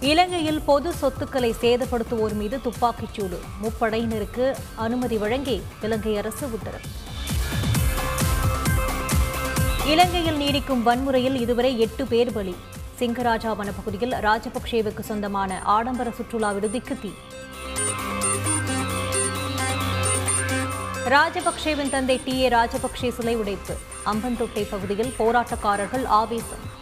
இலங்கையில் பொது சொத்துக்களை சேதப்படுத்துவோர் மீது துப்பாக்கிச்சூடு முப்படையினருக்கு அனுமதி வழங்கி இலங்கை அரசு உத்தரவு. இலங்கையில் நீடிக்கும் வன்முறையில் இதுவரை எட்டு பேர் பலி. சிங்கராஜா வனப்பகுதியில் ராஜபக்சேவுக்கு சொந்தமான ஆடம்பர சுற்றுலா விடுதிக்கு தீ. ராஜபக்சேவின் தந்தை டி ஏ ராஜபக்சே சிலை உடைப்பு. அம்பந்தொட்டை பகுதியில் போராட்டக்காரர்கள் ஆவேசம்.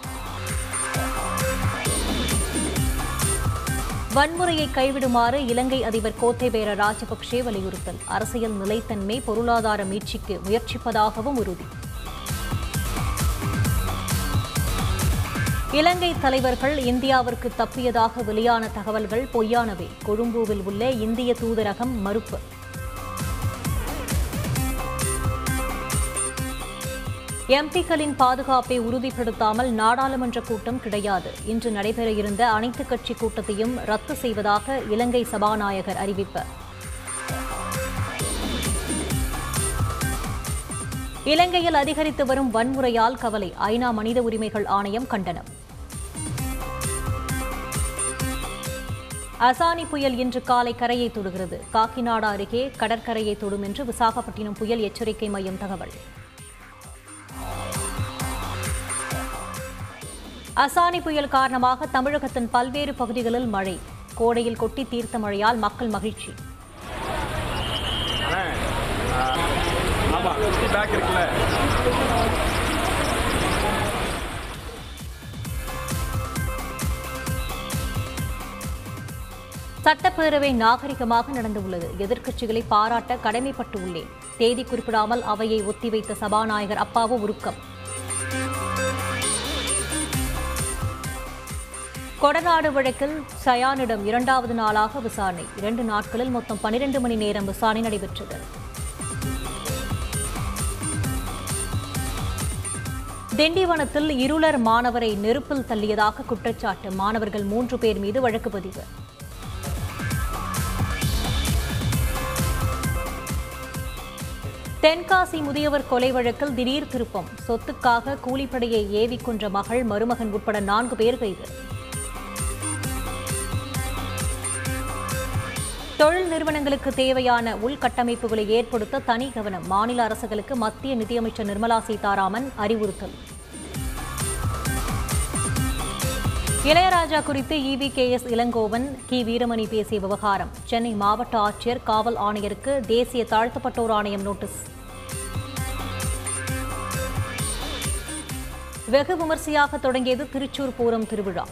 வன்முறையை கைவிடுமாறு இலங்கை அதிபர் கோத்தேபேர ராஜபக்சே வலியுறுத்தல். அரசியல் நிலைத்தன்மை பொருளாதார மீட்சிக்கு முயற்சிப்பதாகவும் உறுதி. இலங்கை தலைவர்கள் இந்தியாவிற்கு தப்பியதாக வெளியான தகவல்கள் பொய்யானவை. கொழும்புவில் உள்ள இந்திய தூதரகம் மறுப்பு. எம்பிக்களின் பாதுகாப்பை உறுதிப்படுத்தாமல் நாடாளுமன்ற கூட்டம் கிடையாது. இன்று நடைபெற இருந்த அனைத்துக் கட்சி கூட்டத்தையும் ரத்து செய்வதாக இலங்கை சபாநாயகர் அறிவிப்பு. இலங்கையில் அதிகரித்து வரும் வன்முறையால் கவலை ஐநா மனித உரிமைகள் ஆணையம் கண்டனம். அசானி புயல் இன்று காலை கரையை தொடுகிறது. காக்கிநாடா அருகே கடற்கரையை தொடும் என்று விசாகப்பட்டினம் புயல் எச்சரிக்கை மையம் தகவல். அசானி புயல் காரணமாக தமிழகத்தின் பல்வேறு பகுதிகளில் மழை. கோடையில் கொட்டி தீர்த்த மழையால் மக்கள் மகிழ்ச்சி. சட்டப்பேரவை நாகரிகமாக நடந்துள்ளது எதிர்க்கட்சிகளை பாராட்ட கடமைப்பட்டு உள்ளேன். தேதி குறிப்பிடாமல் அவையை ஒத்திவைத்த சபாநாயகர் அப்பாவு உருக்கம். கொடநாடு வழக்கில் சயானிடம் இரண்டாவது நாளாக விசாரணை. இரண்டு நாட்களில் மொத்தம் பனிரெண்டு மணி நேரம் விசாரணை நடைபெற்றது. திண்டிவனத்தில் இருளர் மாணவரை நெருப்பில் தள்ளியதாக குற்றச்சாட்டு. மாணவர்கள் மூன்று பேர் மீது வழக்கு பதிவு. தென்காசி முதியவர் கொலை வழக்கில் திடீர் திருப்பம். சொத்துக்காக கூலிப்படையை ஏவிக் கொன்ற மகள் மருமகன் உட்பட நான்கு பேர் கைது. தொழில் நிறுவனங்களுக்கு தேவையான உள்கட்டமைப்புகளை ஏற்படுத்த தனி கவனம். மாநில அரசுகளுக்கு மத்திய நிதியமைச்சர் நிர்மலா சீதாராமன் அறிவுறுத்தல். இளையராஜா குறித்து இவி கே எஸ் இளங்கோவன் கி. வீரமணி பேசிய விவகாரம். சென்னை மாவட்ட ஆட்சியர் காவல் ஆணையருக்கு தேசிய தாழ்த்தப்பட்டோர் ஆணையம் நோட்டீஸ். வெகு விமர்சையாக தொடங்கியது திருச்சூர் பூரம் திருவிழா.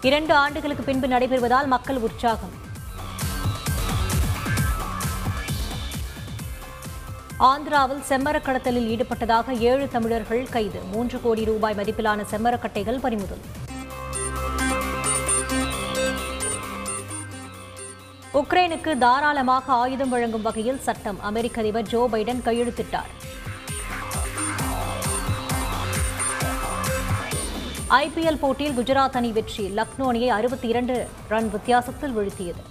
இரண்டு ஆண்டுகளுக்கு பின்பு நடைபெறுவதால் மக்கள் உற்சாகம். ஆந்திராவில் செம்மரக் கடத்தலில் ஈடுபட்டதாக ஏழு தமிழர்கள் கைது. மூன்று கோடி ரூபாய் மதிப்பிலான செம்மரக்கட்டைகள் பறிமுதல். உக்ரைனுக்கு தாராளமாக ஆயுதம் வழங்கும் வகையில் சட்டம். அமெரிக்க அதிபர் ஜோ பைடன் கையெழுத்திட்டார். ஐபிஎல் போட்டியில் குஜராத் அணி வெற்றி. லக்னோ அணியை அறுபத்தி இரண்டு ரன் வித்தியாசத்தில் வீழ்த்தியது.